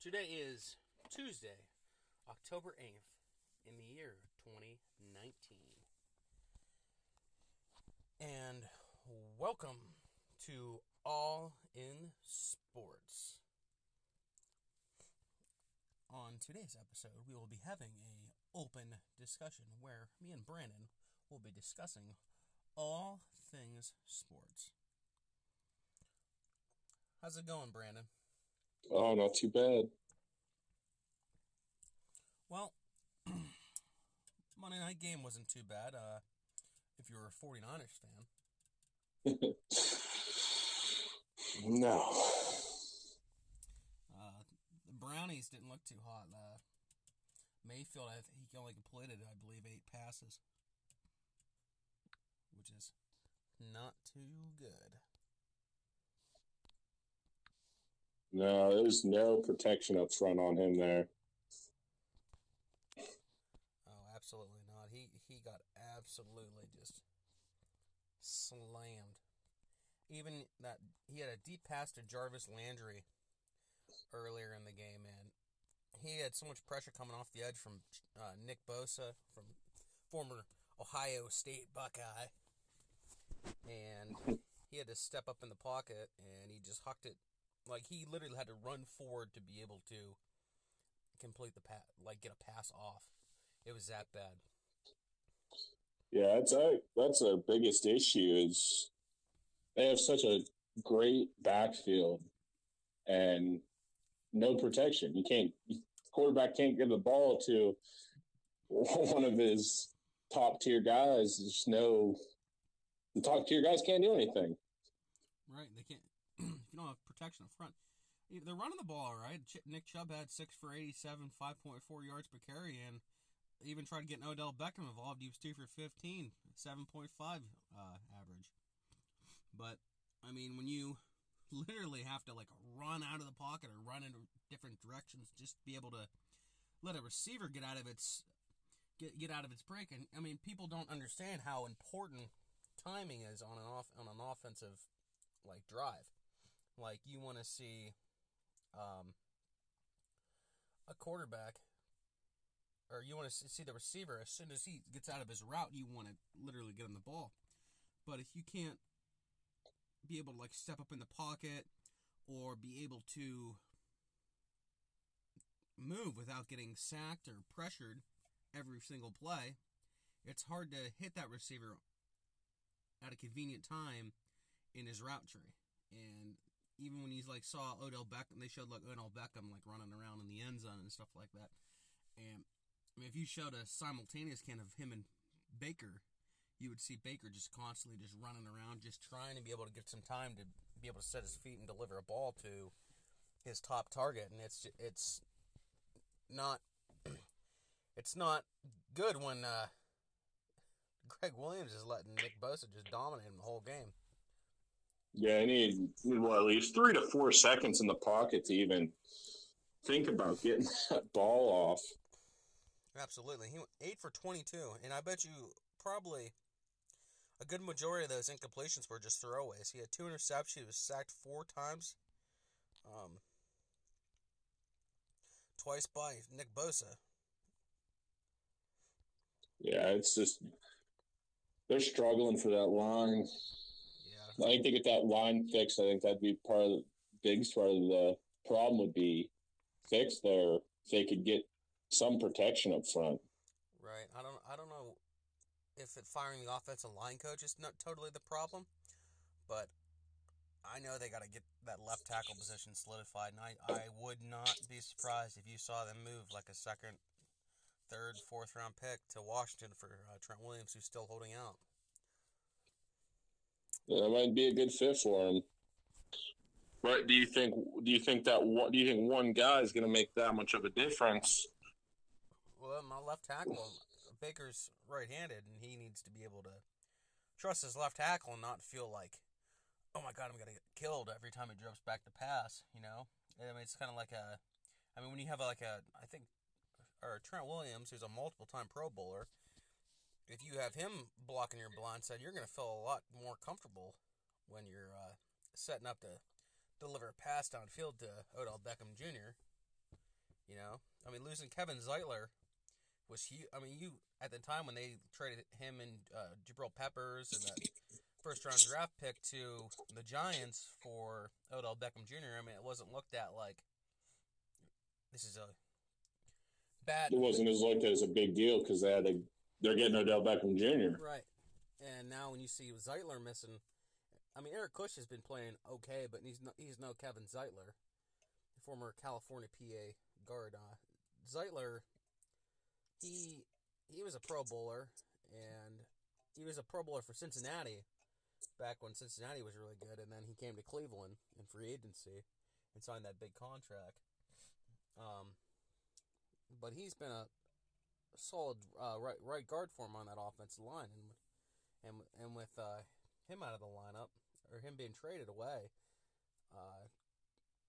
Today is Tuesday, October 8th, in the year 2019. And welcome to All in Sports. On today's episode, we will be having a open discussion where me and Brandon will be discussing all things sports. How's it going, Brandon? Oh, not too bad. Well, Monday night game wasn't too bad. Uh, if you're a 49ers fan, No. uh, the Brownies didn't look too hot. Uh, Mayfield, I th- he only completed, I believe, eight passes, which is not too good. No, there's no protection up front on him there. Oh, absolutely not. He he got absolutely just slammed. Even that he had a deep pass to Jarvis Landry earlier in the game, and he had so much pressure coming off the edge from uh, Nick Bosa, from former Ohio State Buckeye, and he had to step up in the pocket, and he just hucked it like he literally had to run forward to be able to complete the pass, like get a pass off. It was that bad. Yeah, that's our that's our biggest issue is they have such a great backfield and no protection. You can't quarterback can't give the ball to one of his top tier guys. There's no the top tier guys can't do anything. Right, they can't. if you don't have protection up front, they're running the ball all right. Ch- Nick Chubb had six for eighty-seven, five point four yards per carry, and even tried getting Odell Beckham involved. He was two for 15, 7.5 uh, average. But I mean, when you literally have to like run out of the pocket or run in different directions just be able to let a receiver get out of its get get out of its break, and I mean, people don't understand how important timing is on an off on an offensive like drive. Like you want to see um, a quarterback, or you want to see the receiver as soon as he gets out of his route, you want to literally get him the ball. But if you can't be able to like step up in the pocket or be able to move without getting sacked or pressured every single play, it's hard to hit that receiver at a convenient time in his route tree. And even when he's like saw Odell Beckham, they showed like Odell Beckham like running around in the end zone and stuff like that. And I mean, if you showed a simultaneous can of him and Baker, you would see Baker just constantly just running around, just trying to be able to get some time to be able to set his feet and deliver a ball to his top target. And it's it's not it's not good when uh, Greg Williams is letting Nick Bosa just dominate him the whole game. Yeah, I need, need what, at least three to four seconds in the pocket to even think about getting that ball off. Absolutely. He went 8 for 22, and I bet you probably a good majority of those incompletions were just throwaways. He had two interceptions, he was sacked four times. Um, twice by Nick Bosa. Yeah, it's just they're struggling for that line. I think they get that line fixed. I think that'd be part of the biggest part of the problem would be fixed there. If they could get some protection up front. Right. I don't I don't know if it firing the offensive line coach is not totally the problem, but I know they got to get that left tackle position solidified, and I, I would not be surprised if you saw them move like a second, third, fourth round pick to Washington for uh, Trent Williams, who's still holding out. Yeah, that might be a good fit for him. But do you think? Do you think that? one- Do you think one guy is going to make that much of a difference? Well, my left tackle, Baker's right-handed, and he needs to be able to trust his left tackle and not feel like, oh my god, I'm gonna get killed every time he drops back to pass. You know, I mean, it's kind of like a, I mean, when you have like a, I think, or Trent Williams, who's a multiple-time Pro Bowler, if you have him blocking your blind side, you're gonna feel a lot more comfortable when you're uh, setting up to deliver a pass downfield to Odell Beckham Jr. You know, I mean, losing Kevin Zeitler was huge. I mean, you at the time when they traded him and uh, Jabril Peppers and that first round draft pick to the Giants for Odell Beckham Jr. I mean, it wasn't looked at like this is a bad. It wasn't as looked at as a big deal because they had a they're getting Odell Beckham Jr. Right, and now when you see Zeitler missing, I mean Eric Kush has been playing okay, but he's no, he's no Kevin Zeitler, former California PA guard. Uh, Zeitler, he he was a Pro Bowler and he was a Pro Bowler for Cincinnati back when Cincinnati was really good, and then he came to Cleveland in free agency and signed that big contract. Um, but he's been a solid uh, right right guard for him on that offensive line, and and and with uh, him out of the lineup or him being traded away, uh,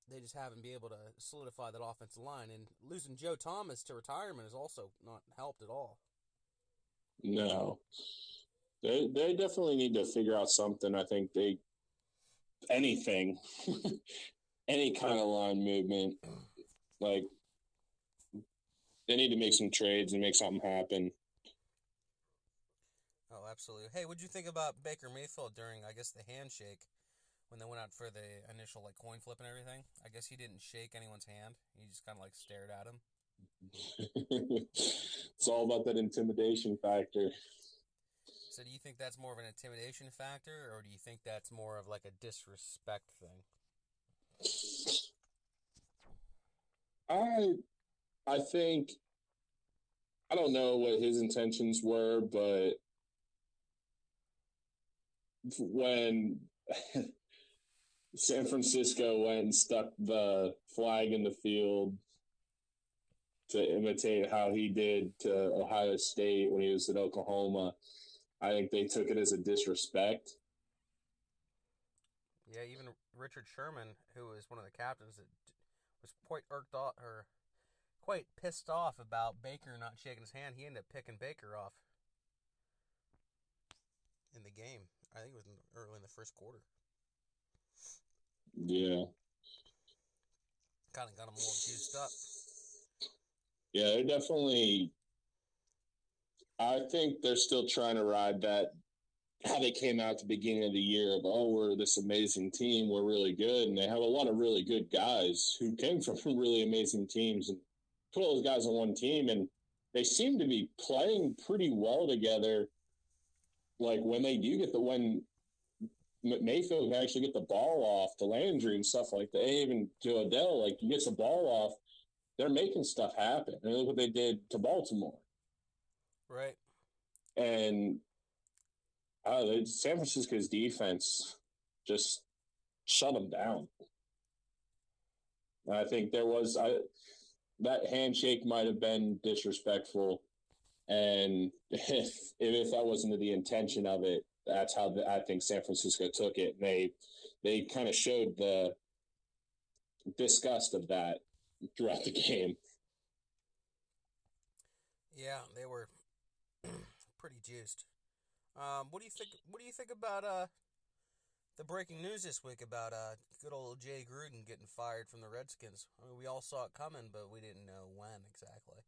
they just haven't been able to solidify that offensive line. And losing Joe Thomas to retirement has also not helped at all. No, they they definitely need to figure out something. I think they anything, any kind of line movement, like they need to make some trades and make something happen. Oh, absolutely. Hey, what'd you think about Baker Mayfield during, I guess, the handshake when they went out for the initial like coin flip and everything? I guess he didn't shake anyone's hand. He just kind of like stared at him. it's all about that intimidation factor. So, do you think that's more of an intimidation factor, or do you think that's more of like a disrespect thing? I I think I don't know what his intentions were, but when San Francisco went and stuck the flag in the field to imitate how he did to Ohio State when he was at Oklahoma, I think they took it as a disrespect. Yeah, even Richard Sherman, who was one of the captains, that was quite irked off or quite pissed off about Baker not shaking his hand. He ended up picking Baker off in the game. I think it was in, early in the first quarter. Yeah. Kind of got him all juiced up. Yeah, they're definitely. I think they're still trying to ride that how they came out at the beginning of the year of oh we're this amazing team we're really good and they have a lot of really good guys who came from really amazing teams and put all those guys on one team and they seem to be playing pretty well together. Like when they do get the when Mayfield can actually get the ball off to Landry and stuff like that even to Odell like he gets the ball off they're making stuff happen. And look what they did to Baltimore. Right. And uh, San Francisco's defense just shut them down. I think there was I, that handshake might have been disrespectful, and if if that wasn't the intention of it, that's how the, I think San Francisco took it. And they they kind of showed the disgust of that throughout the game. Yeah, they were pretty juiced. Um, what do you think? What do you think about uh, the breaking news this week about uh, good old Jay Gruden getting fired from the Redskins? I mean, we all saw it coming, but we didn't know when exactly.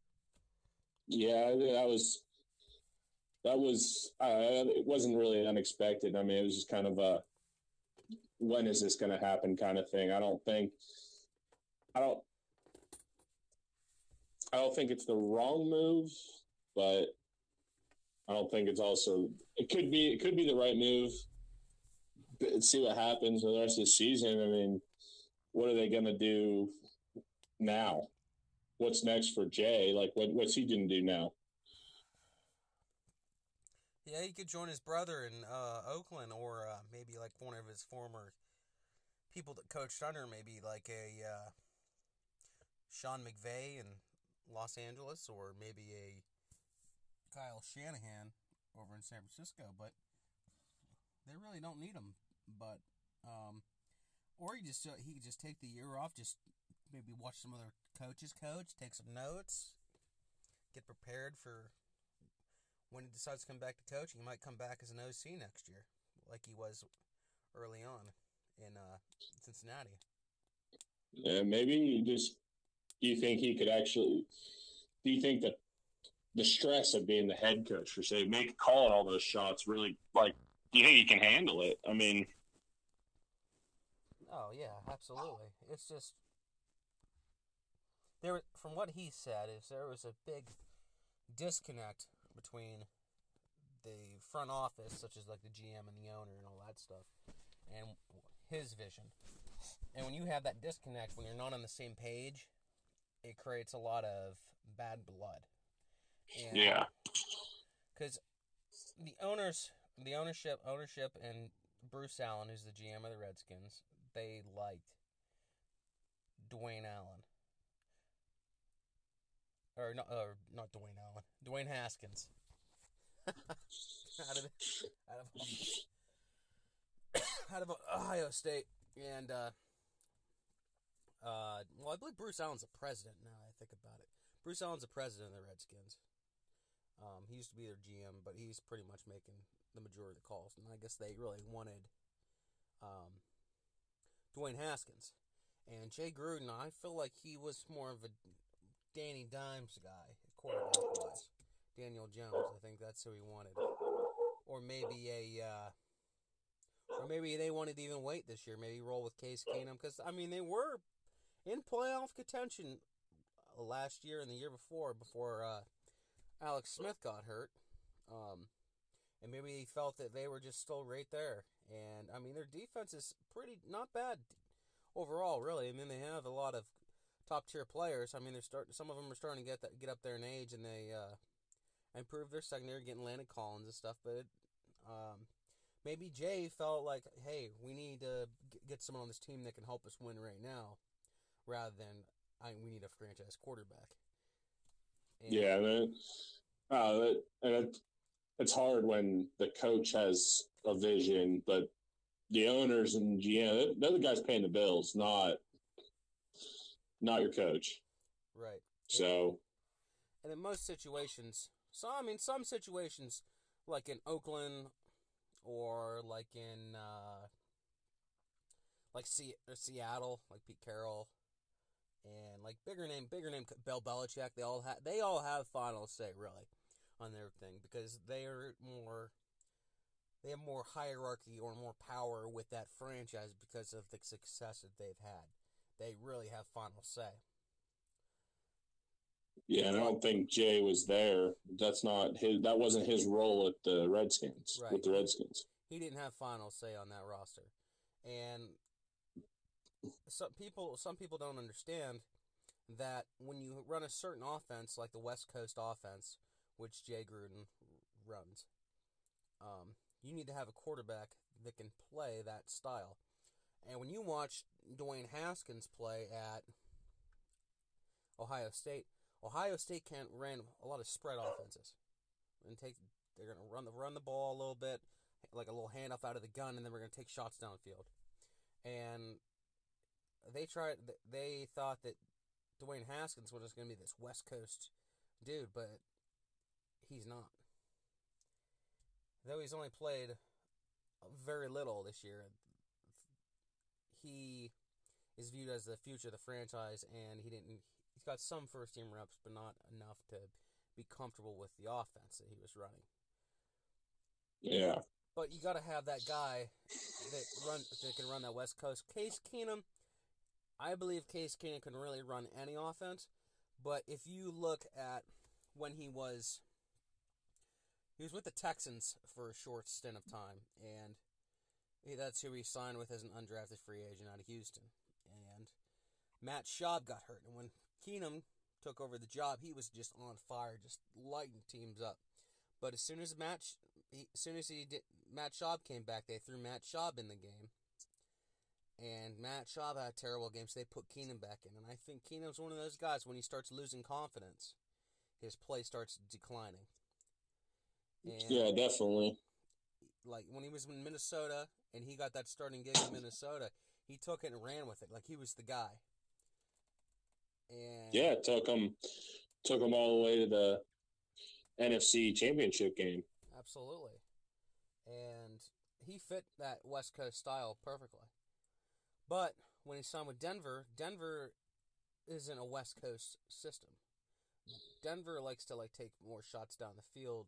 Yeah, that was that was uh, it wasn't really unexpected. I mean, it was just kind of a when is this going to happen kind of thing. I don't think I don't I don't think it's the wrong move, but I don't think it's also it could be it could be the right move. See what happens the rest of the season. I mean, what are they going to do now? What's next for Jay? Like, what what's he going to do now? Yeah, he could join his brother in uh, Oakland, or uh, maybe like one of his former people that coached under, maybe like a uh, Sean McVay in Los Angeles, or maybe a Kyle Shanahan over in San Francisco, but they really don't need him. But um, or he just he could just take the year off, just maybe watch some other coaches coach, take some notes, get prepared for when he decides to come back to coaching. He might come back as an OC next year, like he was early on in uh, Cincinnati. Yeah, maybe he just do you think he could actually? Do you think that the stress of being the head coach for say make calling all those shots really like? Do you think he can handle it? I mean, oh yeah, absolutely. It's just there. From what he said, is there was a big disconnect between the front office, such as like the GM and the owner and all that stuff, and his vision. And when you have that disconnect, when you're not on the same page, it creates a lot of bad blood. And yeah. Because the owners, the ownership, ownership, and Bruce Allen, who's the GM of the Redskins, they liked Dwayne Allen. Or not, or not Dwayne Allen. Dwayne Haskins. out of out of out of Ohio State, and uh, uh, well, I believe Bruce Allen's a president now. I think about it. Bruce Allen's a president of the Redskins. Um, he used to be their GM, but he's pretty much making the majority of the calls. And I guess they really wanted um, Dwayne Haskins and Jay Gruden. I feel like he was more of a Danny Dimes guy, quarterback wise. Daniel Jones. I think that's who he wanted, or maybe a, uh, or maybe they wanted to even wait this year. Maybe roll with Case Keenum because I mean they were in playoff contention last year and the year before before uh, Alex Smith got hurt. Um, and maybe he felt that they were just still right there. And I mean, their defense is pretty not bad overall, really. I mean, they have a lot of top tier players. I mean, they're start some of them are starting to get that, get up there in age, and they uh, improved their secondary, getting Landon Collins and stuff. But it, um, maybe Jay felt like, hey, we need to get someone on this team that can help us win right now, rather than I we need a franchise quarterback. And yeah, man. Uh, and it's hard when the coach has a vision, but the owners and GM, they're the guys paying the bills, not not your coach. Right. So. And in most situations, so I mean, some situations, like in Oakland, or like in uh, like C- Seattle, like Pete Carroll, and like bigger name, bigger name, Bill Belichick. They all have they all have final say really on their thing because they are more. They have more hierarchy or more power with that franchise because of the success that they've had. They really have final say. Yeah, and I don't think Jay was there. That's not his. That wasn't his role at the Redskins. Right. With the Redskins, he didn't have final say on that roster, and some people some people don't understand that when you run a certain offense like the West Coast offense, which Jay Gruden runs, um, you need to have a quarterback that can play that style. And when you watch Dwayne Haskins play at Ohio State, Ohio State can't ran a lot of spread offenses, and take they're gonna run the run the ball a little bit, like a little handoff out of the gun, and then we're gonna take shots downfield. And they tried. They thought that Dwayne Haskins was going to be this West Coast dude, but he's not. Though he's only played very little this year, he is viewed as the future of the franchise, and he didn't he's got some first team reps, but not enough to be comfortable with the offense that he was running. Yeah. But you got to have that guy that run that can run that West Coast. Case Keenum, I believe Case Keenum can really run any offense. But if you look at when he was, he was with the Texans for a short stint of time, and that's who he signed with as an undrafted free agent out of Houston. And Matt Schaub got hurt, and when Keenum took over the job, he was just on fire, just lighting teams up. But as soon as Matt, as soon as he did, Matt Schaub came back, they threw Matt Schaub in the game, and Matt Schaub had a terrible game, so they put Keenum back in. And I think Keenum's one of those guys when he starts losing confidence, his play starts declining. And yeah, definitely. Like when he was in Minnesota and he got that starting gig in Minnesota, he took it and ran with it like he was the guy. And yeah, took him took him all the way to the NFC Championship game. Absolutely, and he fit that West Coast style perfectly. But when he signed with Denver, Denver isn't a West Coast system. Denver likes to like take more shots down the field,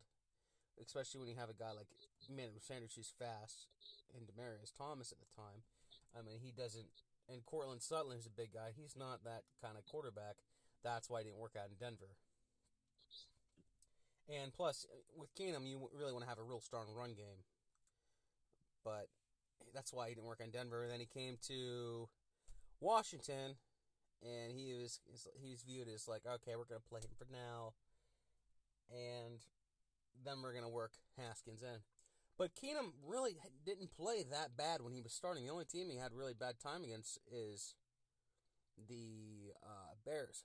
especially when you have a guy like Emmanuel Sanders who's fast and Demaryius Thomas at the time. I mean, he doesn't. And Courtland Sutton is a big guy. He's not that kind of quarterback. That's why he didn't work out in Denver. And plus, with Keenum, you really want to have a real strong run game. But that's why he didn't work on Denver. And then he came to Washington, and he was he's viewed as like, okay, we're gonna play him for now, and then we're gonna work Haskins in. But Keenum really didn't play that bad when he was starting. The only team he had really bad time against is the uh, Bears.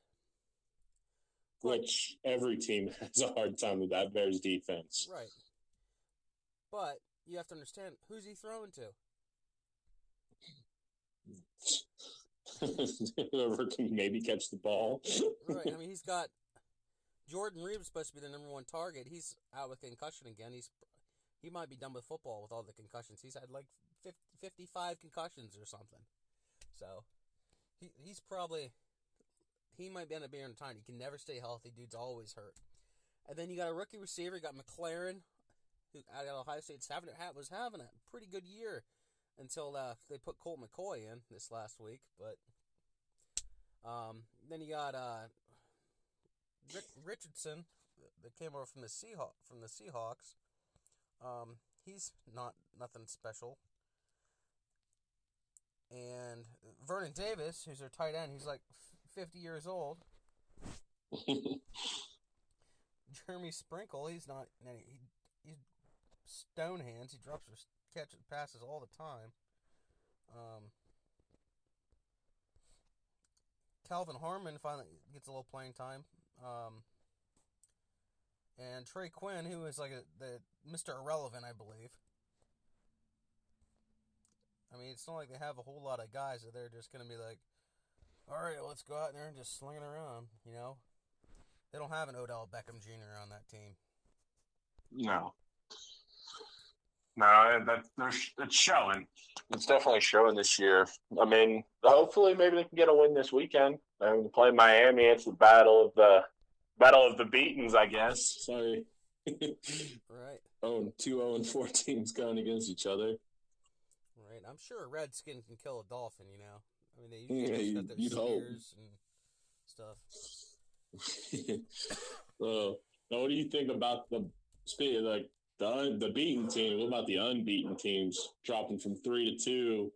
Which every team has a hard time with that Bears defense. Right. But you have to understand who's he throwing to? Whoever can maybe catch the ball. right. I mean, he's got Jordan Reed supposed to be the number one target. He's out with concussion again. He's he might be done with football with all the concussions. He's had like 50, 55 concussions or something. So he he's probably he might be end up being time. He can never stay healthy. Dude's always hurt. And then you got a rookie receiver. You got McLaurin, who out of Ohio State's having hat was having a pretty good year until uh, they put Colt McCoy in this last week. But um, then you got uh, Richardson that came over from the Seahawk from the Seahawks. Um, he's not nothing special. And Vernon Davis, who's their tight end, he's like 50 years old. Jeremy Sprinkle, he's not he, he's stone hands. He drops or catches passes all the time. Um, Kelvin Harmon finally gets a little playing time. Um, and Trey Quinn, who is like a, the Mr. Irrelevant, I believe. I mean, it's not like they have a whole lot of guys that they're just going to be like, all right, let's go out there and just sling it around, you know? They don't have an Odell Beckham Jr. on that team. No. No, that it's showing. It's definitely showing this year. I mean, hopefully, maybe they can get a win this weekend. I'm play Miami. It's the battle of the battle of the beatens, I guess. Sorry. right. Oh, two zero oh and four teams going against each other. Right. I'm sure a redskin can kill a dolphin. You know. I mean, they usually yeah, got their you'd spears hope. and stuff. so, now, what do you think about the speed? Like the the beaten team. What about the unbeaten teams dropping from three to two?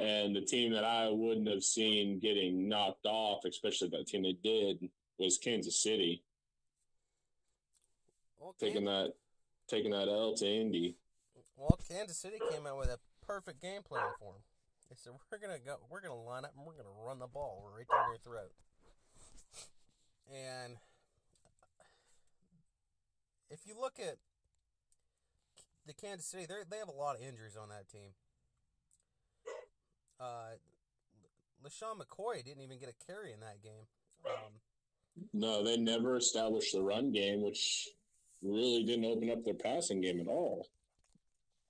And the team that I wouldn't have seen getting knocked off, especially that team they did, was Kansas City. Well, taking that taking that L to Indy. Well, Kansas City came out with a perfect game plan for them. They said we're gonna go, we're gonna line up, and we're gonna run the ball right down your throat. And if you look at the Kansas City, they they have a lot of injuries on that team. Uh, LeSean McCoy didn't even get a carry in that game. Um, no, they never established the run game, which really didn't open up their passing game at all.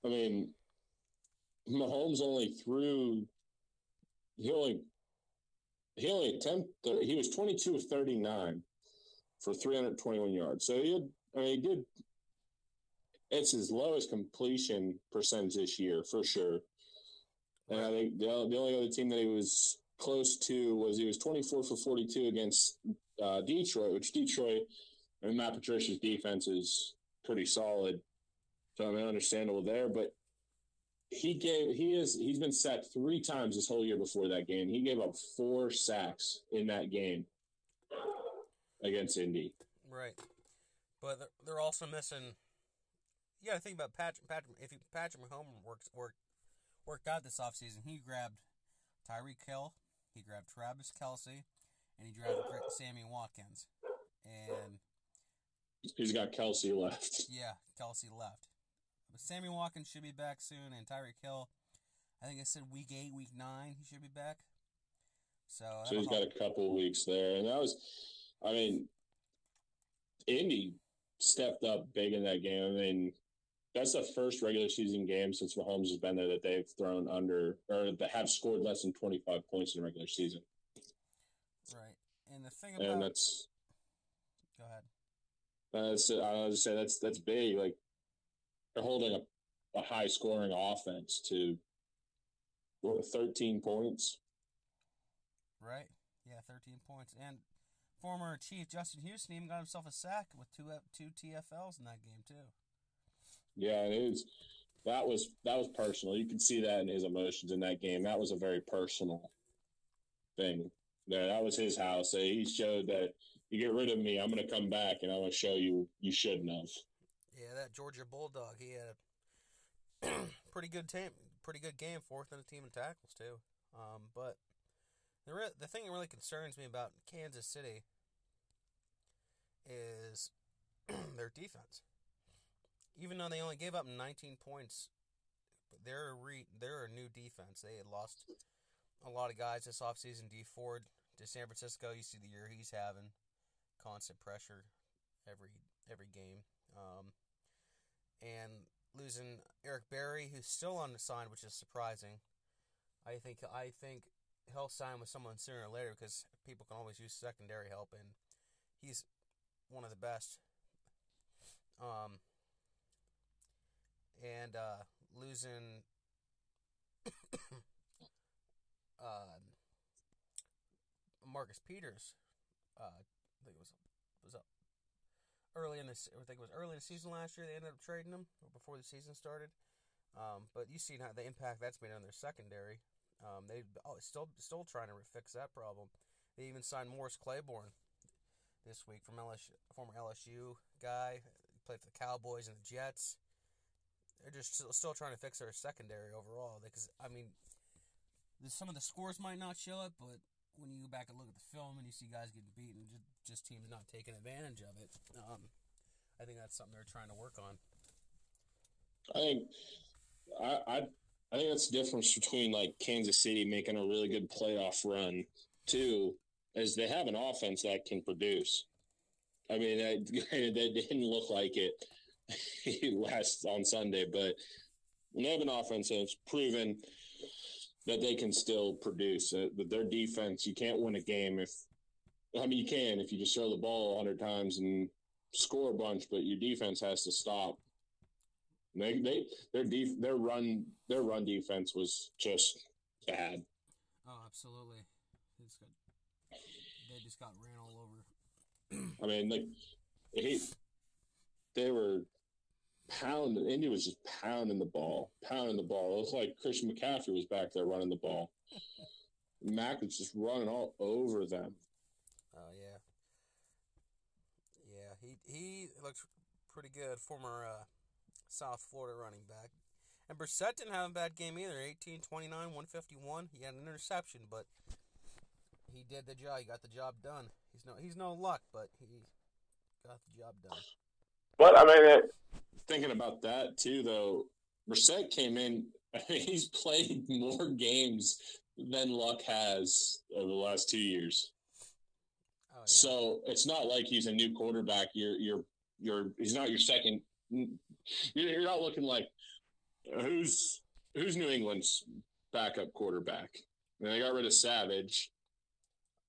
I mean, Mahomes only threw he only he only attempted he was 22 of 39 for 321 yards. So he had I mean he did it's his lowest completion percentage this year for sure. And I think the, the only other team that he was close to was he was 24 for 42 against uh, Detroit, which Detroit, mean, Matt Patricia's defense is pretty solid. So I mean, understandable there. But he gave he is he's been sacked three times this whole year before that game. He gave up four sacks in that game against Indy. Right, but they're also missing you got to think about Patrick. Patrick, if he, Patrick Mahomes works worked worked out this offseason, he grabbed Tyreek Hill, he grabbed Travis Kelce, and he grabbed Sammy Watkins, and he's got Kelce left. Yeah, Kelce left. But Sammy Watkins should be back soon, and Tyreek Hill, I think I said week eight, week nine, he should be back. So, so he's got a couple weeks there, and that was, I mean, Indy stepped up big in that game. I mean, that's the first regular season game since Mahomes has been there that they've thrown under or that have scored less than 25 points in a regular season. Right. And the thing about and that's go ahead. that's I was just say that's that's big. Like they're holding a, a high scoring offense to what thirteen points. Right? Yeah, 13 points. And former Chief Justin Houston even got himself a sack with two two TFLs in that game too. Yeah, it is. That was that was personal. You can see that in his emotions in that game. That was a very personal thing. There, that was his house. He showed that you get rid of me, I'm going to come back and I'm going to show you you shouldn't have. Yeah, that Georgia Bulldog, he had a pretty good team, pretty good game, fourth in the team in tackles too. Um, but the re- the thing that really concerns me about Kansas City is their defense. Even though they only gave up 19 points, they're a re- they're a new defense. They had lost a lot of guys this offseason. Dee Ford to San Francisco. You see the year he's having, constant pressure every every game. Um, and losing Eric Berry, who's still unsigned, which is surprising. I think I think he'll sign with someone sooner or later because people can always use secondary help, and he's one of the best. Um, and uh, losing uh, Marcus Peters, uh, I think it was was up early in this. I think it was early in the season last year. They ended up trading him or before the season started. Um, but you see how the impact that's made on their secondary. Um, they oh, still still trying to fix that problem. They even signed Morris Claiborne this week from LSU, former LSU guy. He played for the Cowboys and the Jets. They're just still, trying to fix their secondary overall. Because I mean, some of the scores might not show it, but when you go back and look at the film and you see guys getting beaten, just, just teams not taking advantage of it. Um, I think that's something they're trying to work on. I think I, I I think that's the difference between like Kansas City making a really good playoff run too, is they have an offense that can produce. I mean, that, that didn't look like it last on Sunday, but when they have an offense that's proven that they can still produce. Uh, but their defense, you can't win a game if I mean you can if you just throw the ball a hundred times and score a bunch, but your defense has to stop. They they their def, their run their run defense was just bad. Oh, absolutely. It's got, they just got ran all over. I mean, like he, they were pounding. Indy was just pounding the ball, pounding the ball. It was like Christian McCaffrey was back there running the ball. Mack was just running all over them. Oh yeah, yeah. He he looks pretty good. Former uh, South Florida running back. And Brissett didn't have a bad game either. 18, 29, 151. He had an interception, but he did the job. He got the job done. He's no he's no Luck, but he got the job done. But I mean, thinking about that too, though, Brissett came in. I mean, he's played more games than Luck has over the last two years. Oh, yeah. So it's not like he's a new quarterback. You're you're you're he's not your second. You're not looking like who's who's New England's backup quarterback. And they got rid of Savage.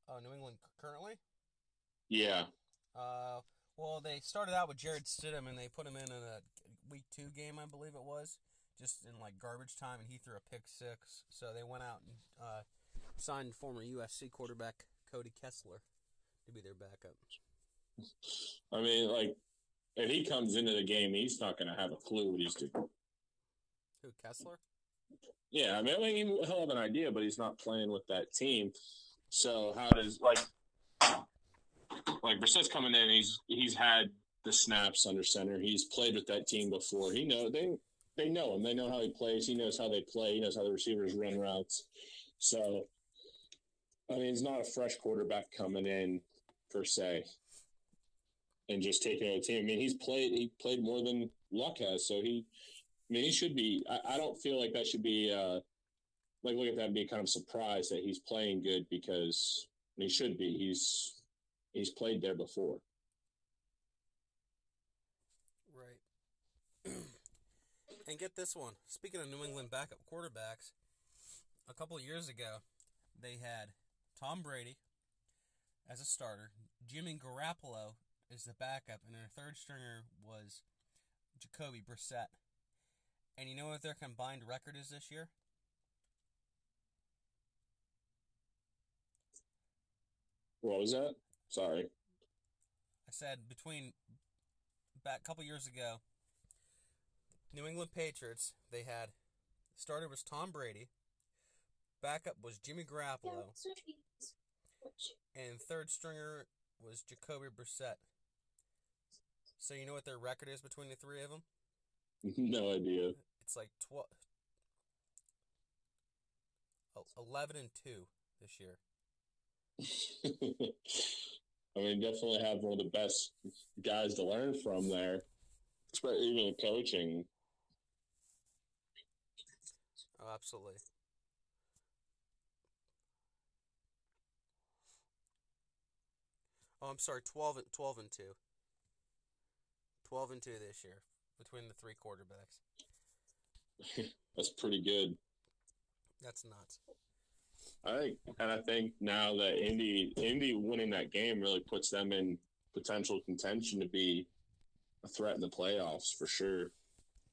Oh, New England currently? Yeah. Uh, well, they started out with Jarrett Stidham, and they put him in in a week two game, I believe it was, just in like garbage time, and he threw a pick six. So they went out and uh, signed former USC quarterback Cody Kessler to be their backup. I mean, like, if he comes into the game, he's not going to have a clue what he's doing. Who Kessler? Yeah, I mean, I mean, he'll have an idea, but he's not playing with that team. So how does like like Brissett's coming in? He's he's had the snaps under center. He's played with that team before. He know they they know him. They know how he plays. He knows how they play. He knows how the receivers run routes. So I mean, he's not a fresh quarterback coming in per se and just taking over the team. I mean, he's played he played more than Luck has, so he I mean, he should be. I, I don't feel like that should be. Uh, like, look at that and be kind of surprised that he's playing good because he should be. He's he's played there before. Right. and get this one. Speaking of New England backup quarterbacks, a couple of years ago, they had Tom Brady as a starter. Jimmy Garoppolo is the backup, and their third stringer was Jacoby Brissett. And you know what their combined record is this year? What was that? Sorry. I said between back a couple years ago, New England Patriots, they had starter was Tom Brady, backup was Jimmy Garoppolo, and third stringer was Jacoby Brissett. So you know what their record is between the three of them? No idea. It's like 12, 11 and 2 this year. I mean, definitely have one of the best guys to learn from there, especially even coaching. Oh, absolutely. Oh, I'm sorry, 12 and, 12 and 2. 12 and 2 this year between the three quarterbacks. That's pretty good. That's nuts. I think, and I think now that Indy Indy winning that game really puts them in potential contention to be a threat in the playoffs for sure.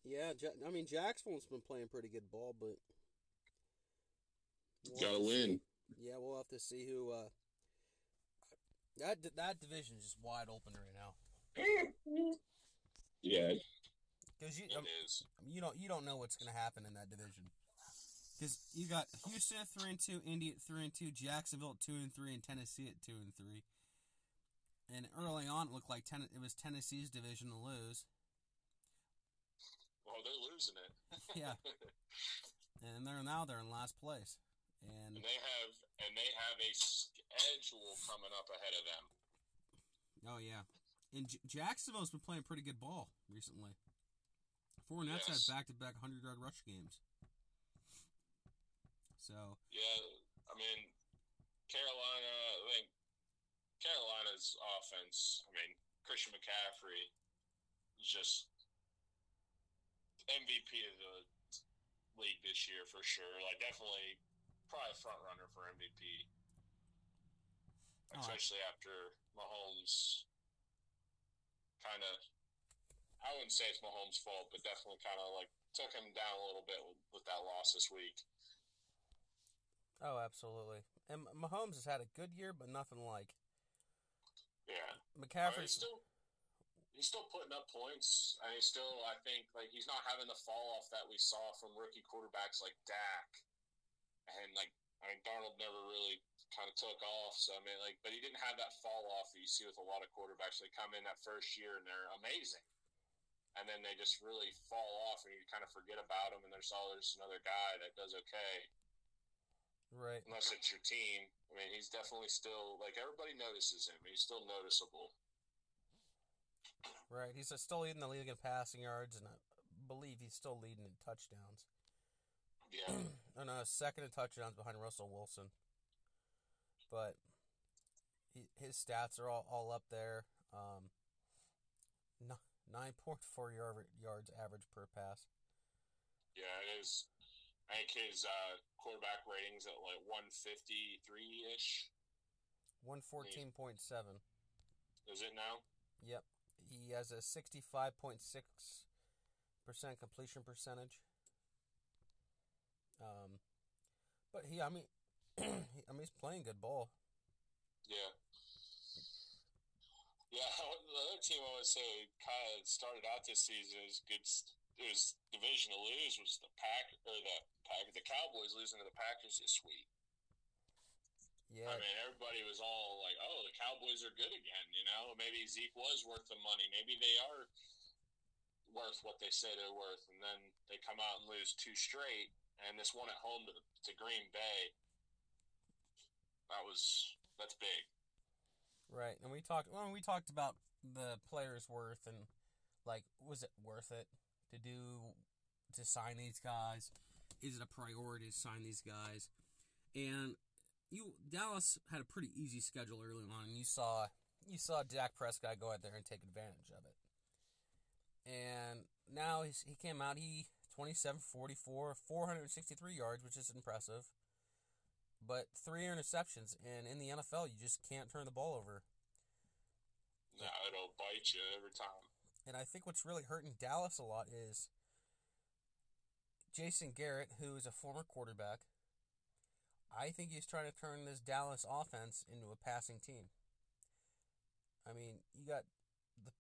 Yeah, I mean Jacksonville's been playing pretty good ball, but we'll gotta win. Yeah, we'll have to see who. Uh, that that division is just wide open right now. Yeah, because you um, you don't you don't know what's going to happen in that division. Because you got Houston at three and two, Indy at three and two, Jacksonville at two and three, and Tennessee at two and three. And early on, it looked like ten, it was Tennessee's division to lose. Well, they're losing it. yeah, and they're now they're in last place, and, and they have and they have a schedule coming up ahead of them. Oh yeah, and J- Jacksonville's been playing pretty good ball recently. Fournette yes. had back to back hundred yard rush games. So yeah, I mean Carolina. I think Carolina's offense. I mean Christian McCaffrey is just MVP of the league this year for sure. Like definitely, probably a front runner for MVP. Oh, Especially right. after Mahomes kind of, I wouldn't say it's Mahomes' fault, but definitely kind of like took him down a little bit with, with that loss this week. Oh, absolutely. And Mahomes has had a good year, but nothing like. Yeah, McCaffrey. he's still he's still putting up points, and he's still I think like he's not having the fall off that we saw from rookie quarterbacks like Dak, and like I mean Darnold never really kind of took off. So I mean like, but he didn't have that fall off that you see with a lot of quarterbacks. They come in that first year and they're amazing, and then they just really fall off, and you kind of forget about them. And there's all there's another guy that does okay. Right. Unless it's your team. I mean, he's definitely still like everybody notices him. He's still noticeable. Right. He's still leading the league in passing yards, and I believe he's still leading in touchdowns. Yeah. and uh, second in touchdowns behind Russell Wilson. But he, his stats are all, all up there. Um, 9.4 yard, yards average per pass. Yeah, it is. I think his uh, quarterback ratings at like 153 ish. 114.7. Is it now? Yep. He has a 65.6% completion percentage. Um, but he, I mean, he, I mean, he's playing good ball. Yeah. Yeah, the other team I would say kind of started out this season as good it was division to lose was the pack or the pack the Cowboys losing to the Packers this week. Yeah. I mean, everybody was all like, "Oh, the Cowboys are good again." You know, maybe Zeke was worth the money. Maybe they are worth what they say they're worth, and then they come out and lose two straight, and this one at home to to Green Bay. That was that's big. Right, and we talked when we talked about the players' worth and like, was it worth it? To do to sign these guys? Is it a priority to sign these guys? And you Dallas had a pretty easy schedule early on, and you saw you saw Dak Prescott go out there and take advantage of it. And now he came out, he 27 44, 463 yards, which is impressive. but three interceptions, and in the NFL, you just can't turn the ball over. No, it'll bite you every time. And I think what's really hurting Dallas a lot is Jason Garrett, who is a former quarterback. I think he's trying to turn this Dallas offense into a passing team. I mean, you got the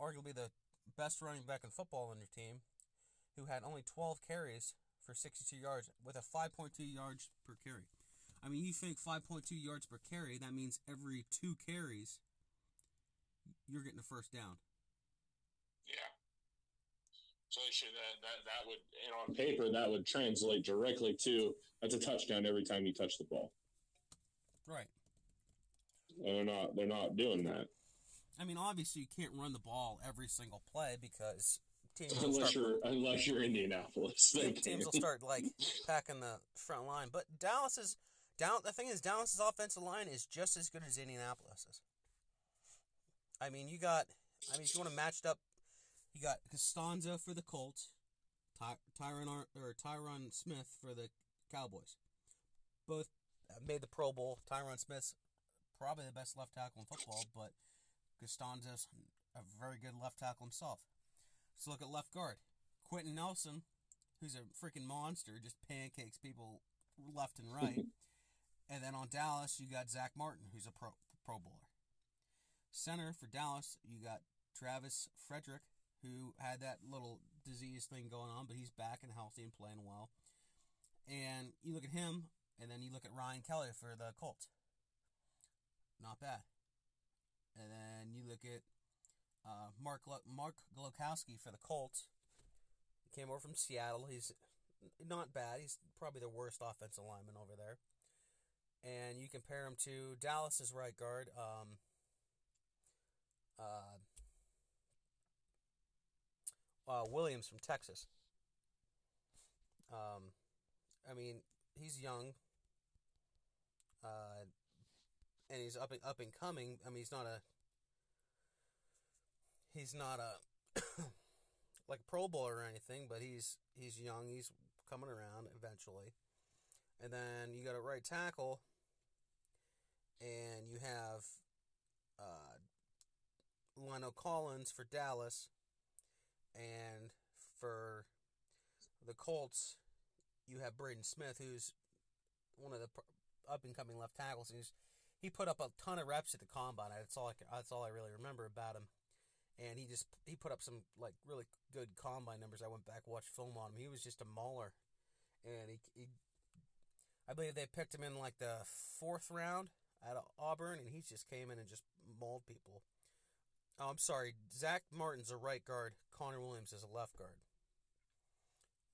arguably the best running back in football on your team, who had only 12 carries for 62 yards with a 5.2 yards per carry. I mean, you think 5.2 yards per carry, that means every two carries, you're getting a first down. Yeah. So they should that that that would and on paper that would translate directly to that's a touchdown every time you touch the ball. Right. And they're not they're not doing that. I mean, obviously you can't run the ball every single play because teams unless start, you're unless you're Indianapolis, teams will start like packing the front line. But Dallas is down. The thing is, Dallas's offensive line is just as good as Indianapolis's. I mean, you got. I mean, if you want to match up you got Castonzo for the Colts, Ty- Tyron Ar- or Tyron Smith for the Cowboys. Both made the Pro Bowl. Tyron Smith's probably the best left tackle in football, but Castonzo's a very good left tackle himself. Let's look at left guard. Quenton Nelson, who's a freaking monster, just pancakes people left and right. and then on Dallas, you got Zack Martin, who's a pro Pro Bowler. Center for Dallas, you got Travis Frederick, who had that little disease thing going on, but he's back and healthy and playing well. And you look at him, and then you look at Ryan Kelly for the Colts. Not bad. And then you look at uh, Mark Mark Glowinski for the Colts. He came over from Seattle. He's not bad. He's probably the worst offensive lineman over there. And you compare him to Dallas's right guard, um, uh, uh, Williams from Texas. Um, I mean, he's young, uh, and he's up and up and coming. I mean, he's not a he's not a like a Pro Bowler or anything, but he's he's young. He's coming around eventually. And then you got a right tackle, and you have uh, Collins for Dallas, and for the Colts, you have Braden Smith, who's one of the up and coming left tackles. He's he put up a ton of reps at the combine. That's all I that's all I really remember about him. And he just he put up some like really good combine numbers. I went back watched film on him. He was just a mauler, and he, he I believe they picked him in like the fourth round out of Auburn, and he just came in and just mauled people. Oh, I'm sorry. Zack Martin's a right guard. Connor Williams is a left guard.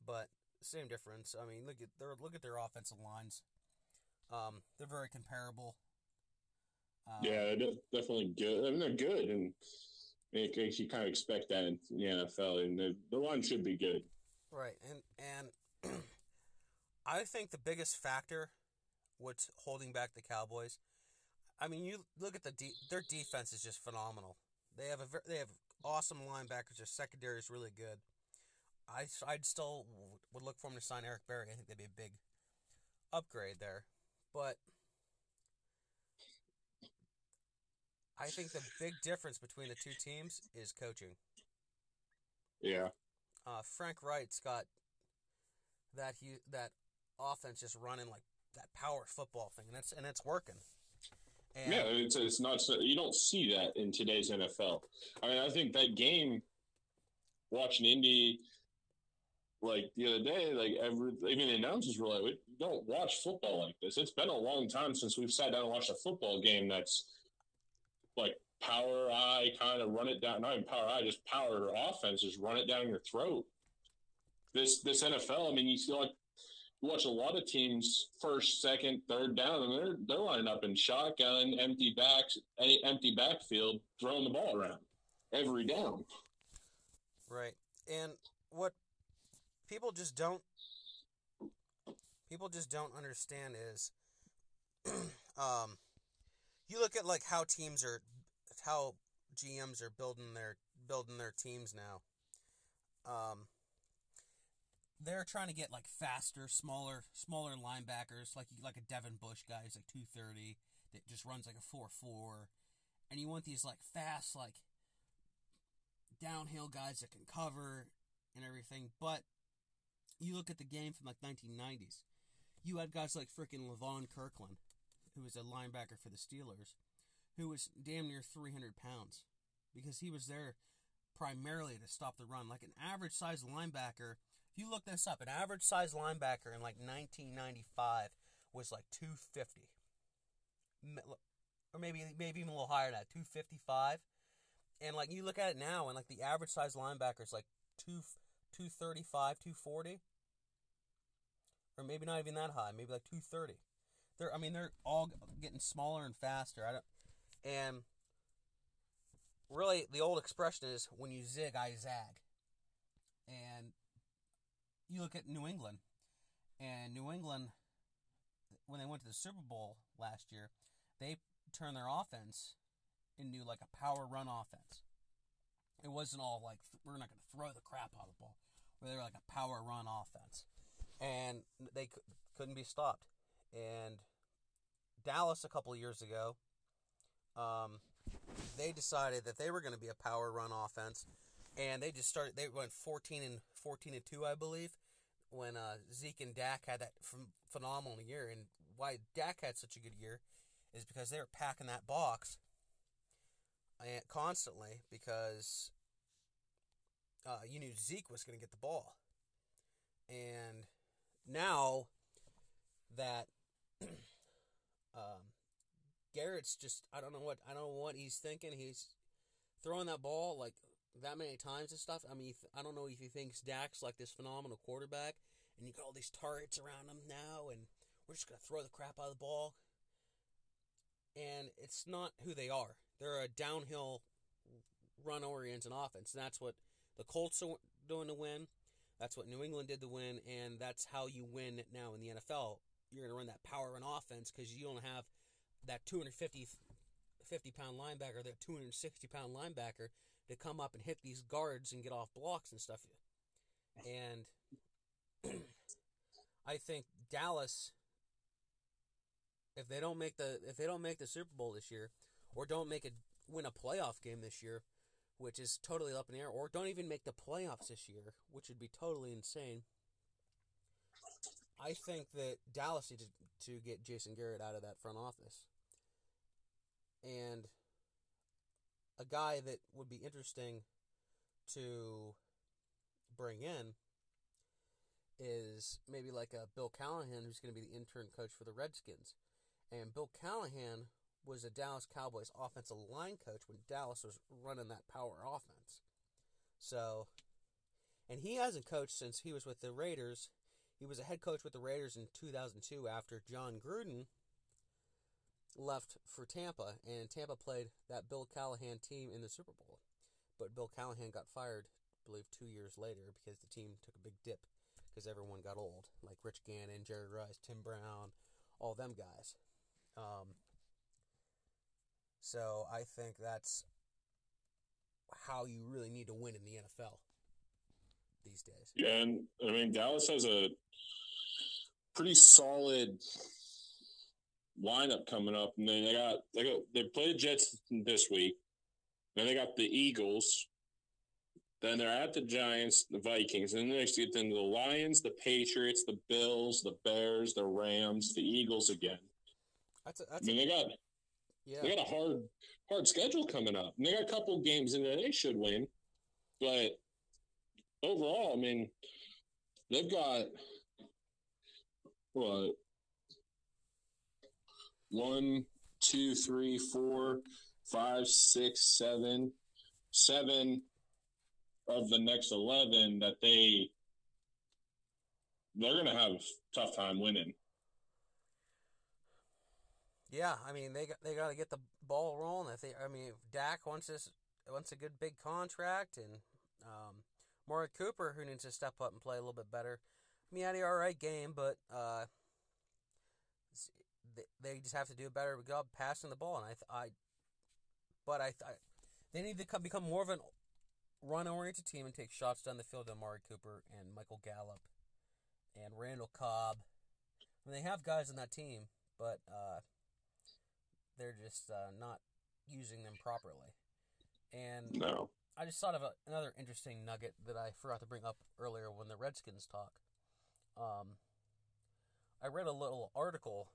But same difference. I mean, look at their look at their offensive lines. Um, they're very comparable. Um, yeah, they're definitely good. I mean, they're good, and it, you kind of expect that in the NFL, and the, the line should be good. Right, and and I think the biggest factor, what's holding back the Cowboys. I mean, you look at the de- their defense is just phenomenal. They have a they have awesome linebackers. Their secondary is really good. I I'd still would look for them to sign Eric Berry. I think that'd be a big upgrade there, but I think the big difference between the two teams is coaching. Yeah. Uh, Frank Reich's got that he that offense just running like that power football thing, and it's and it's working. And yeah, it's it's not so you don't see that in today's NFL. I mean, I think that game watching Indy like the other day, like every even the announcers were like, "We don't watch football like this." It's been a long time since we've sat down and watched a football game that's like power I kind of run it down. Not even power I, just power offense, just run it down your throat. This this NFL, I mean, you see like watch a lot of teams first, second, third down, and they're they're lining up in shotgun, empty backs, empty backfield, throwing the ball around every down. Right, and what people just don't people just don't understand is, um, you look at like how teams are, how GMs are building their building their teams now. Um, they're trying to get like faster, smaller, smaller linebackers, like like a Devin Bush guy who's like two thirty that just runs like a four four, and you want these like fast, like downhill guys that can cover and everything. But you look at the game from like 1990s, you had guys like freaking Levon Kirkland, who was a linebacker for the Steelers, who was damn near 300 pounds because he was there primarily to stop the run. Like an average size linebacker, you look this up, an average size linebacker in like 1995 was like 250. Or maybe maybe even a little higher than that, 255. And like you look at it now and like the average size linebacker is like 2 235, 240. Or maybe not even that high, maybe like 230. They're I mean they're all getting smaller and faster. I don't and really the old expression is when you zig, I zag. And you look at New England, and New England, when they went to the Super Bowl last year, they turned their offense into like a power run offense. It wasn't all like we're not going to throw the crap out of the ball. Where they were like a power run offense, and they couldn't be stopped. And Dallas a couple years ago, um, they decided that they were going to be a power run offense, and they just started. They went fourteen and fourteen and two, I believe, when uh, Zeke and Dak had that phenomenal year. And why Dak had such a good year is because they were packing that box constantly because uh, you knew Zeke was going to get the ball, and now that um, Garrett's just I don't know what I don't know what he's thinking. He's throwing that ball like that many times and stuff. I mean, I don't know if he thinks Dak's like this phenomenal quarterback, and you got all these targets around him now, and we're just gonna throw the crap out of the ball. And it's not who they are. They're a downhill, run-oriented offense. And that's what the Colts are doing to win. That's what New England did to win, and that's how you win now in the NFL. You're to run that power run offense because you don't have that 250 50 pound linebacker, that 260 pound linebacker to come up and hit these guards and get off blocks and stuff. And I think Dallas, if they don't make the if they don't make the Super Bowl this year, or don't make a win a playoff game this year, which is totally up in the air, or don't even make the playoffs this year, which would be totally insane. I think that Dallas needs to get Jason Garrett out of that front office. And a guy that would be interesting to bring in is maybe like a Bill Callahan, who's going to be the intern coach for the Redskins. And Bill Callahan was a Dallas Cowboys offensive line coach when Dallas was running that power offense. So, and he hasn't coached since he was with the Raiders. He was a head coach with the Raiders in 2002 after Jon Gruden left for Tampa, and Tampa played that Bill Callahan team in the Super Bowl. But Bill Callahan got fired, I believe, two years later because the team took a big dip because everyone got old, like Rich Gannon, Jerry Rice, Tim Brown, all them guys. Um, so I think that's how you really need to win in the NFL these days. Yeah, and I mean Dallas has a pretty solid lineup coming up, and then they got they got they play the Jets this week. Then they got the Eagles. Then they're at the Giants, the Vikings, and then they get into the Lions, the Patriots, the Bills, the Bears, the Rams, the Eagles again. That's a, that's I mean, a, they got yeah. they got a hard hard schedule coming up. And they got a couple games in there they should win, but overall, I mean, they've got what one, two, three, four, five, six, seven, seven of the next eleven that they they're gonna have a tough time winning. Yeah, I mean they got they got to get the ball rolling. If they, I mean, Dak wants this wants a good big contract, and um, Amari Cooper who needs to step up and play a little bit better. I mean, he had an all right game, but uh, they just have to do a better job passing the ball. And I, I but I, I they need to become more of an run-oriented team and take shots down the field to Amari Cooper and Michael Gallup and Randall Cobb. I mean, they have guys on that team, but uh, they're just uh, not using them properly. And No. I just thought of a, another interesting nugget that I forgot to bring up earlier when the Redskins talk. Um, I read a little article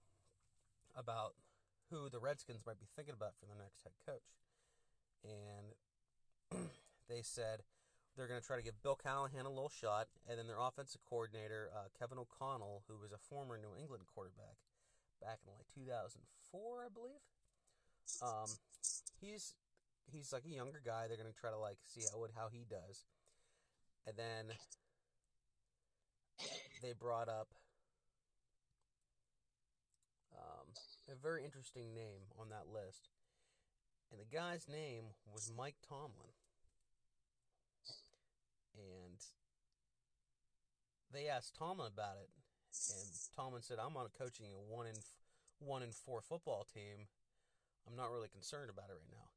about who the Redskins might be thinking about for the next head coach, and they said they're going to try to give Bill Callahan a little shot, and then their offensive coordinator uh, Kevin O'Connell, who was a former New England quarterback back in like 2004, I believe. Um, he's he's like a younger guy. They're gonna try to like see how how he does, and then they brought up um, a very interesting name on that list, and the guy's name was Mike Tomlin, and they asked Tomlin about it, and Tomlin said, "I'm on coaching a one in one in four football team. I'm not really concerned about it right now."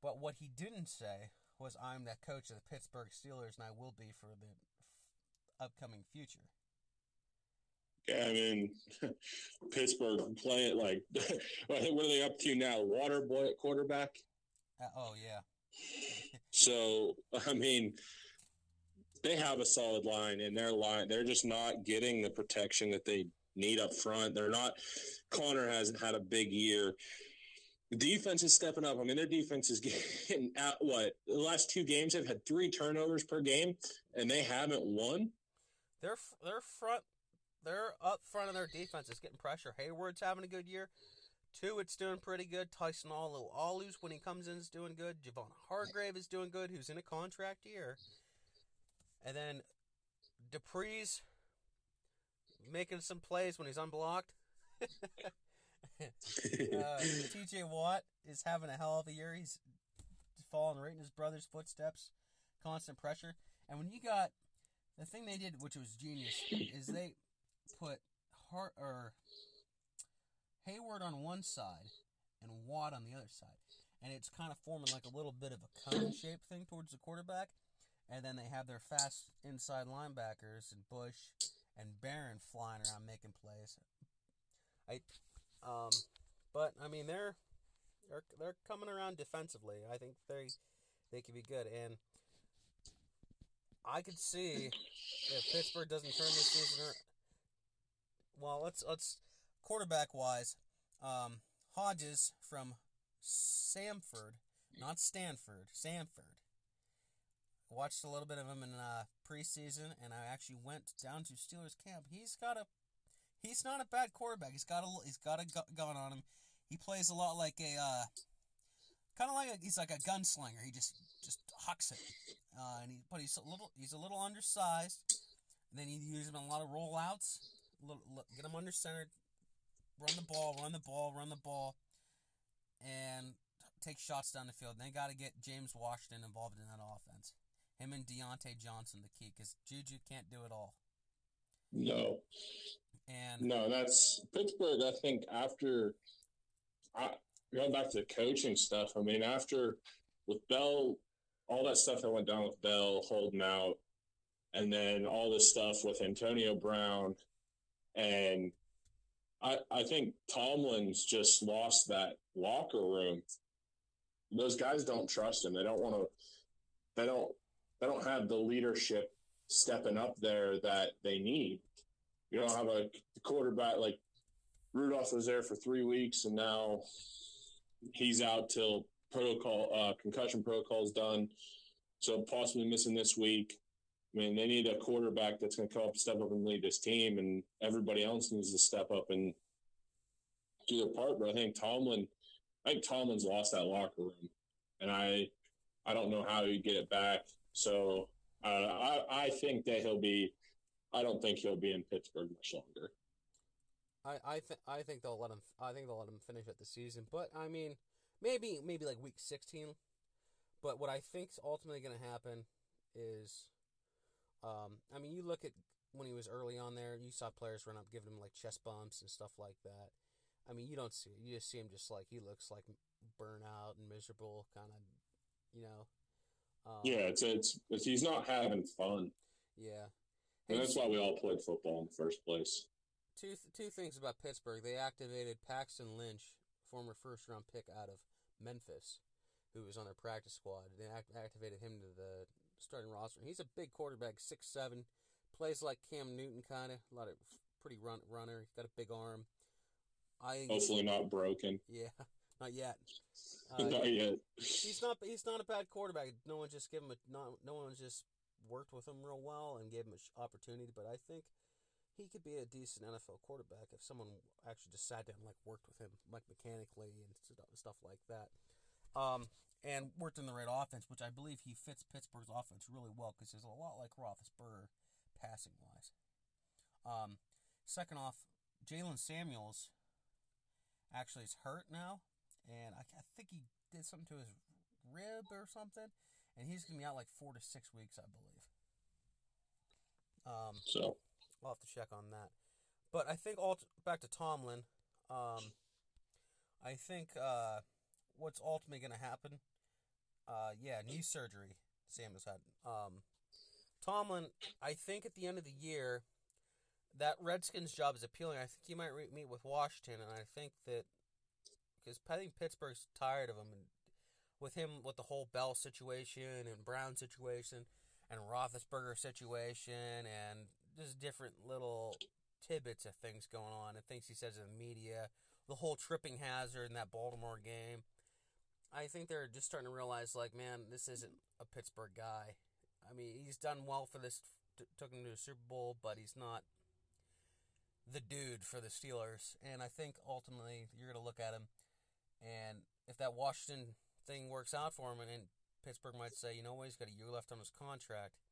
But what he didn't say was, "I'm the coach of the Pittsburgh Steelers, and I will be for the f- upcoming future." Yeah, I mean, Pittsburgh playing like, what are they up to now? Water boy at quarterback. Uh, oh yeah, So, I mean, they have a solid line, and their line, they're just not getting the protection that they need up front. They're not, Conner hasn't had a big year. Defense is stepping up. I mean, their defense is getting out. What the last two games have had three turnovers per game, and they haven't won. they're front, they're up front of their defense is getting pressure. Heyward's having a good year. Tuitt's doing pretty good. Tyson Alualu's when he comes in is doing good. Javon Hargrave is doing good, who's in a contract year. And then Dupree's making some plays when he's unblocked. uh, TJ Watt is having a hell of a year. He's falling right in his brother's footsteps. Constant pressure. And when you got the thing they did, which was genius, is they put Hart or Heyward on one side and Watt on the other side, and it's kind of forming like a little bit of a cone shape thing towards the quarterback. And then they have their fast inside linebackers and Bush and Barron flying around making plays. I, um, but I mean they're they're they're coming around defensively. I think they they could be good, and I could see if Pittsburgh doesn't turn this season. Well, let's let's quarterback wise, um, Hodges from Samford, not Stanford, Samford. Watched a little bit of him in uh, preseason, and I actually went down to Steelers camp. He's got a, he's not a bad quarterback. He's got a he's got a gu- gun on him. He plays a lot like a, uh, kind of like a, he's like a gunslinger. He just just hucks it, uh, and he but he's a little he's a little undersized. And then you use him in a lot of rollouts. Get them under center, run the ball, run the ball, run the ball, and take shots down the field. They got to get James Washington involved in that offense. Him and Diontae Johnson, the key, because Juju can't do it all. No, And no, that's Pittsburgh. I think after I, going back to the coaching stuff. I mean, after with Bell, all that stuff that went down with Bell holding out, and then all this stuff with Antonio Brown, and I I think Tomlin's just lost that locker room. Those guys don't trust him. They don't want to. They don't. They don't have the leadership stepping up there that they need. You don't have a quarterback like Rudolph was there for three weeks, and now he's out till protocol uh, concussion protocol is done. So possibly missing this week. I mean, they need a quarterback that's going to come up, step up, and lead this team, and everybody else needs to step up and do their part. But I think Tomlin, I think Tomlin's lost that locker room, and I, I don't know how you get it back. So uh, I, I think that he'll be. I don't think he'll be in Pittsburgh much longer. I I think I think they'll let him. I think they'll let him finish at the season. But I mean, maybe maybe like week sixteen. But what I think's ultimately going to happen is, um, I mean, you look at when he was early on there, you saw players run up, giving him like chest bumps and stuff like that. I mean, you don't see it. You just see him just like he looks like burnout and miserable, kind of, you know. Um, Yeah, it's, it's it's he's not having fun. Yeah, And that's why we all played football in the first place. Two two things about Pittsburgh. They activated Paxton Lynch, former first round pick out of Memphis, who was on their practice squad. They act- activated him to the starting roster. He's a big quarterback, six seven, plays like Cam Newton kind of, a lot of pretty run runner. He's got a big arm. I Hopefully not broken. Yeah, not yet. Uh, not yet. he's not. He's not a bad quarterback. No one just gave him a. Not, no one just worked with him real well and gave him an opportunity. But I think he could be a decent NFL quarterback if someone actually just sat down and like worked with him, like mechanically and stuff like that. Um, and worked in the right offense, which I believe he fits Pittsburgh's offense really well because he's a lot like Roethlisberger passing wise. Um, second off, Jaylen Samuels actually is hurt now, and I, I think he did something to his rib or something, and he's gonna be out like four to six weeks, I believe. Um, so I'll have to check on that. But I think all back to Tomlin. Um, I think uh, what's ultimately going to happen. Uh, yeah, knee surgery. Sam has had. Um, Tomlin. I think at the end of the year, that Redskins job is appealing. I think he might re- meet with Washington, and I think that because I think Pittsburgh's tired of him, and with him with the whole Bell situation and Brown situation and Roethlisberger situation and just different little tidbits of things going on and things he says in the media, the whole tripping hazard in that Baltimore game. I think they're just starting to realize, like, man, this isn't a Pittsburgh guy. I mean, he's done well for this, t- took him to a Super Bowl, but he's not the dude for the Steelers. And I think ultimately you're going to look at him, and if that Washington thing works out for him, and, and Pittsburgh might say, you know what, he's got a year left on his contract.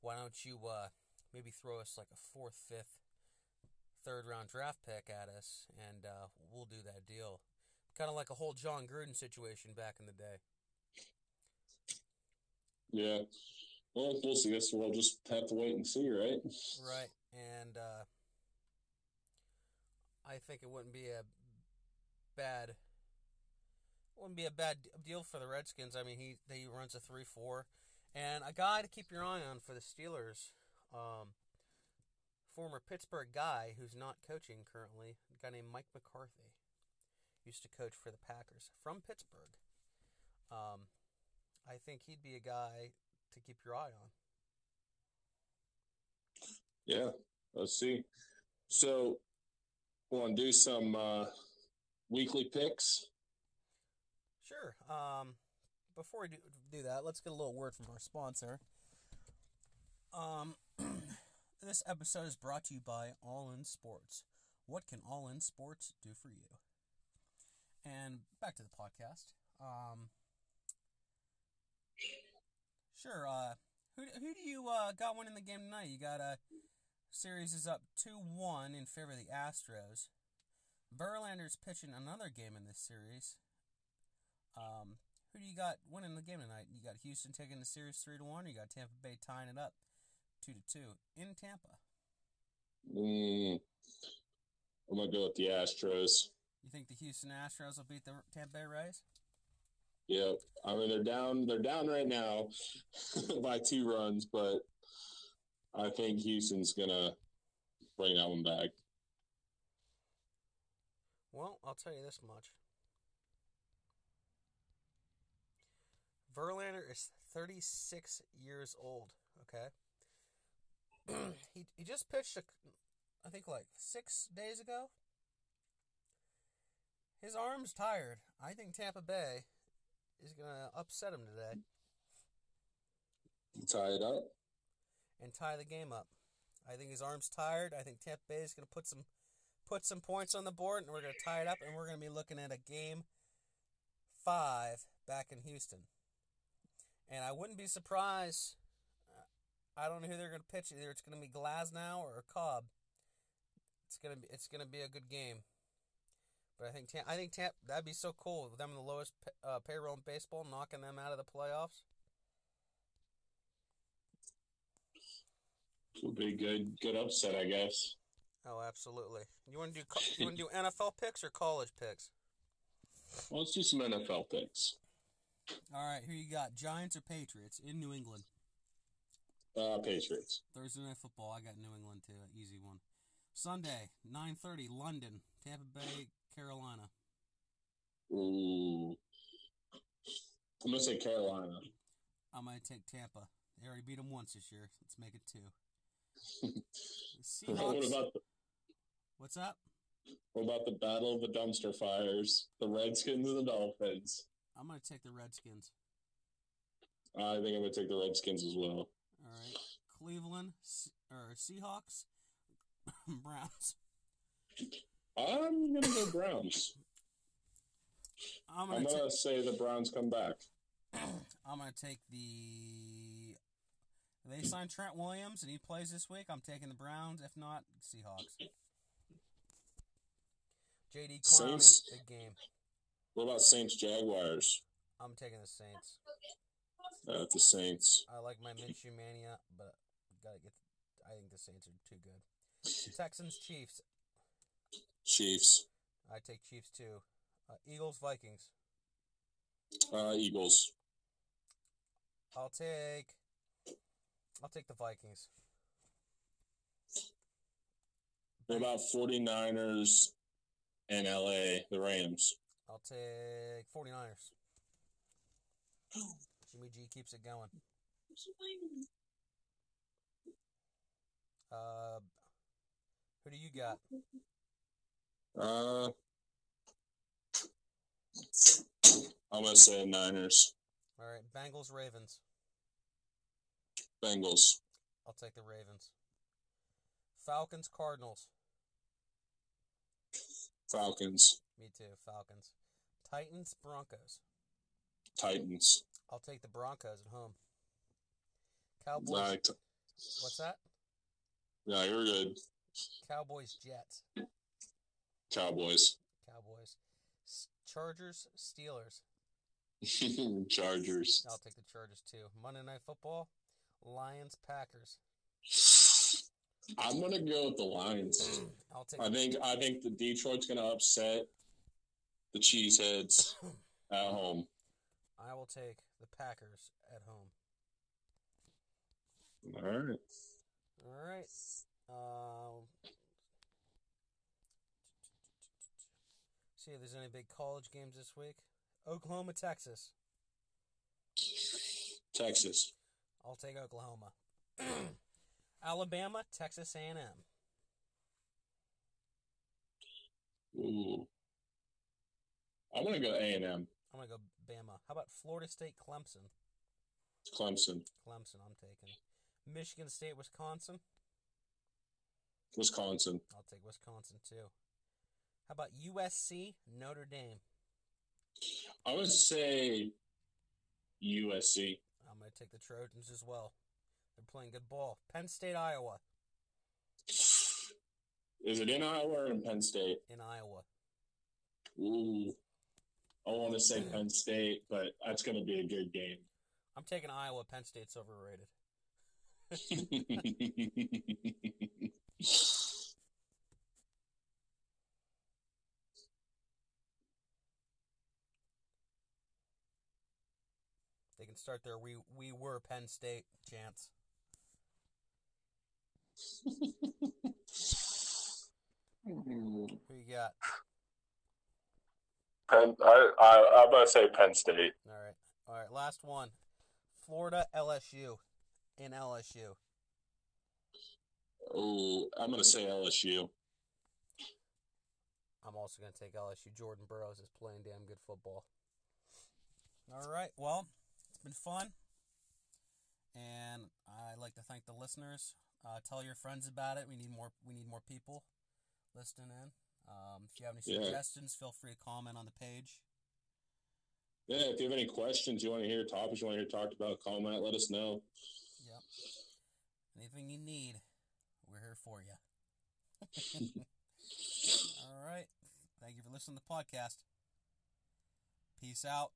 Why don't you uh, maybe throw us like a fourth, fifth, third round draft pick at us, and uh, we'll do that deal. Kind of like a whole Jon Gruden situation back in the day. Yeah. Well, we'll see. Guess we'll just have to wait and see, right? Right. And uh, I think it wouldn't be a bad wouldn't be a bad deal for the Redskins. I mean, he he runs a three four, and a guy to keep your eye on for the Steelers, um, former Pittsburgh guy who's not coaching currently, a guy named Mike McCarthy, used to coach for the Packers from Pittsburgh. Um, I think he'd be a guy to keep your eye on. Yeah, let's see. So, want to do some uh, weekly picks? Sure. Um, before we do, do that, let's get a little word from our sponsor. Um, this episode is brought to you by All In Sports. What can All In Sports do for you? And back to the podcast. Um, sure. Uh, who who do you uh, got winning the game tonight? You got a uh, series is up two one in favor of the Astros. Verlander's pitching another game in this series. Um, who do you got winning the game tonight? You got Houston taking the series three to one. Or you got Tampa Bay tying it up two to two in Tampa. Mm, I'm gonna go with the Astros. You think the Houston Astros will beat the Tampa Bay Rays? Yeah, I mean they're down. They're down right now by two runs, but I think Houston's gonna bring that one back. Well, I'll tell you this much. Verlander is 36 years old, okay? he, he just pitched, a, I think, like six days ago. His arm's tired. I think Tampa Bay is going to upset him today. Tie it up. And tie the game up. I think his arm's tired. I think Tampa Bay is going to put some put some points on the board, and we're going to tie it up, and we're going to be looking at a game five back in Houston. And I wouldn't be surprised. Uh, I don't know who they're going to pitch. Either it's going to be Glasnow or Cobb. It's gonna be it's gonna be a good game. But I think Tam- I think Tam- that'd be so cool with them in the lowest uh, payroll in baseball, knocking them out of the playoffs. Would be good good upset, I guess. Oh, absolutely. You want to do you want to do NFL picks or college picks? Well, let's do some NFL picks. All right, here you got? Giants or Patriots in New England? Uh, Patriots. Thursday night football. I got New England too. Easy one. Sunday, nine thirty, London, Tampa Bay, Carolina. Ooh. I'm gonna say Carolina. I'm gonna take Tampa. They already beat them once this year. Let's make it two. what about the What's up? what about the battle of the dumpster fires? The Redskins and the Dolphins. I'm gonna take the Redskins. I think I'm gonna take the Redskins as well. All right, Cleveland or Seahawks, Browns. I'm gonna go Browns. I'm I'm gonna gonna ta- say the Browns come back. I'm gonna take the. They signed Trent Williams and he plays this week. I'm taking the Browns. If not, Seahawks. JD Clowney, Saints. big game. What about Saints Jaguars? I'm taking the Saints. Uh, the Saints. I like my Minshew mania, but gotta get. I think the Saints are too good. Texans Chiefs. Chiefs. I take Chiefs too. Uh, Eagles Vikings. Uh, Eagles. I'll take. I'll take the Vikings. What about 49ers and LA, the Rams? I'll take 49ers. Jimmy G keeps it going. Uh, who do you got? Uh, I'm gonna say Niners. All right, Bengals Ravens. Bengals. I'll take the Ravens. Falcons Cardinals. Falcons. Me too. Falcons. Titans Broncos. Titans. I'll take the Broncos at home. Cowboys. Nah, t- What's that? yeah, you're good. Cowboys Jets. Cowboys. Cowboys. Chargers Steelers. Chargers. I'll take the Chargers too. Monday Night Football. Lions Packers. I'm gonna go with the Lions. I'll take. I think I think the Detroit's gonna upset the Cheeseheads at home. I will take the Packers at home. All right. All right. Um, see if there's any big college games this week. Oklahoma, Texas. Texas. I'll take Oklahoma. Alabama, Texas A&M. Ooh. I'm gonna go A and M. I'm gonna go Bama. How about Florida State, Clemson? Clemson. Clemson, I'm taking. Michigan State, Wisconsin. Wisconsin. I'll take Wisconsin too. How about USC, Notre Dame? I would say USC. I'm gonna take the Trojans as well. They're playing good ball. Penn State, Iowa. Is it in Iowa or in Penn State? In Iowa. Ooh. I want to say hmm. Penn State, but that's going to be a good game. I'm taking Iowa. Penn State's overrated. They can start their we we were Penn State chance. Who you got? Penn, I, I, I'm going to say Penn State. All right. All right, last one. Florida LSU in LSU. Oh, I'm going to say LSU. I'm also going to take LSU. Jordan Burroughs is playing damn good football. All right. Well, it's been fun. And I'd like to thank the listeners. Uh, tell your friends about it. We need more. We need more people listening in. Um, if you have any Yeah. suggestions, feel free to comment on the page. Yeah, if you have any questions you want to hear, topics you want to hear talked about, comment, let us know. Yep. Anything you need, we're here for you. All right. Thank you for listening to the podcast. Peace out.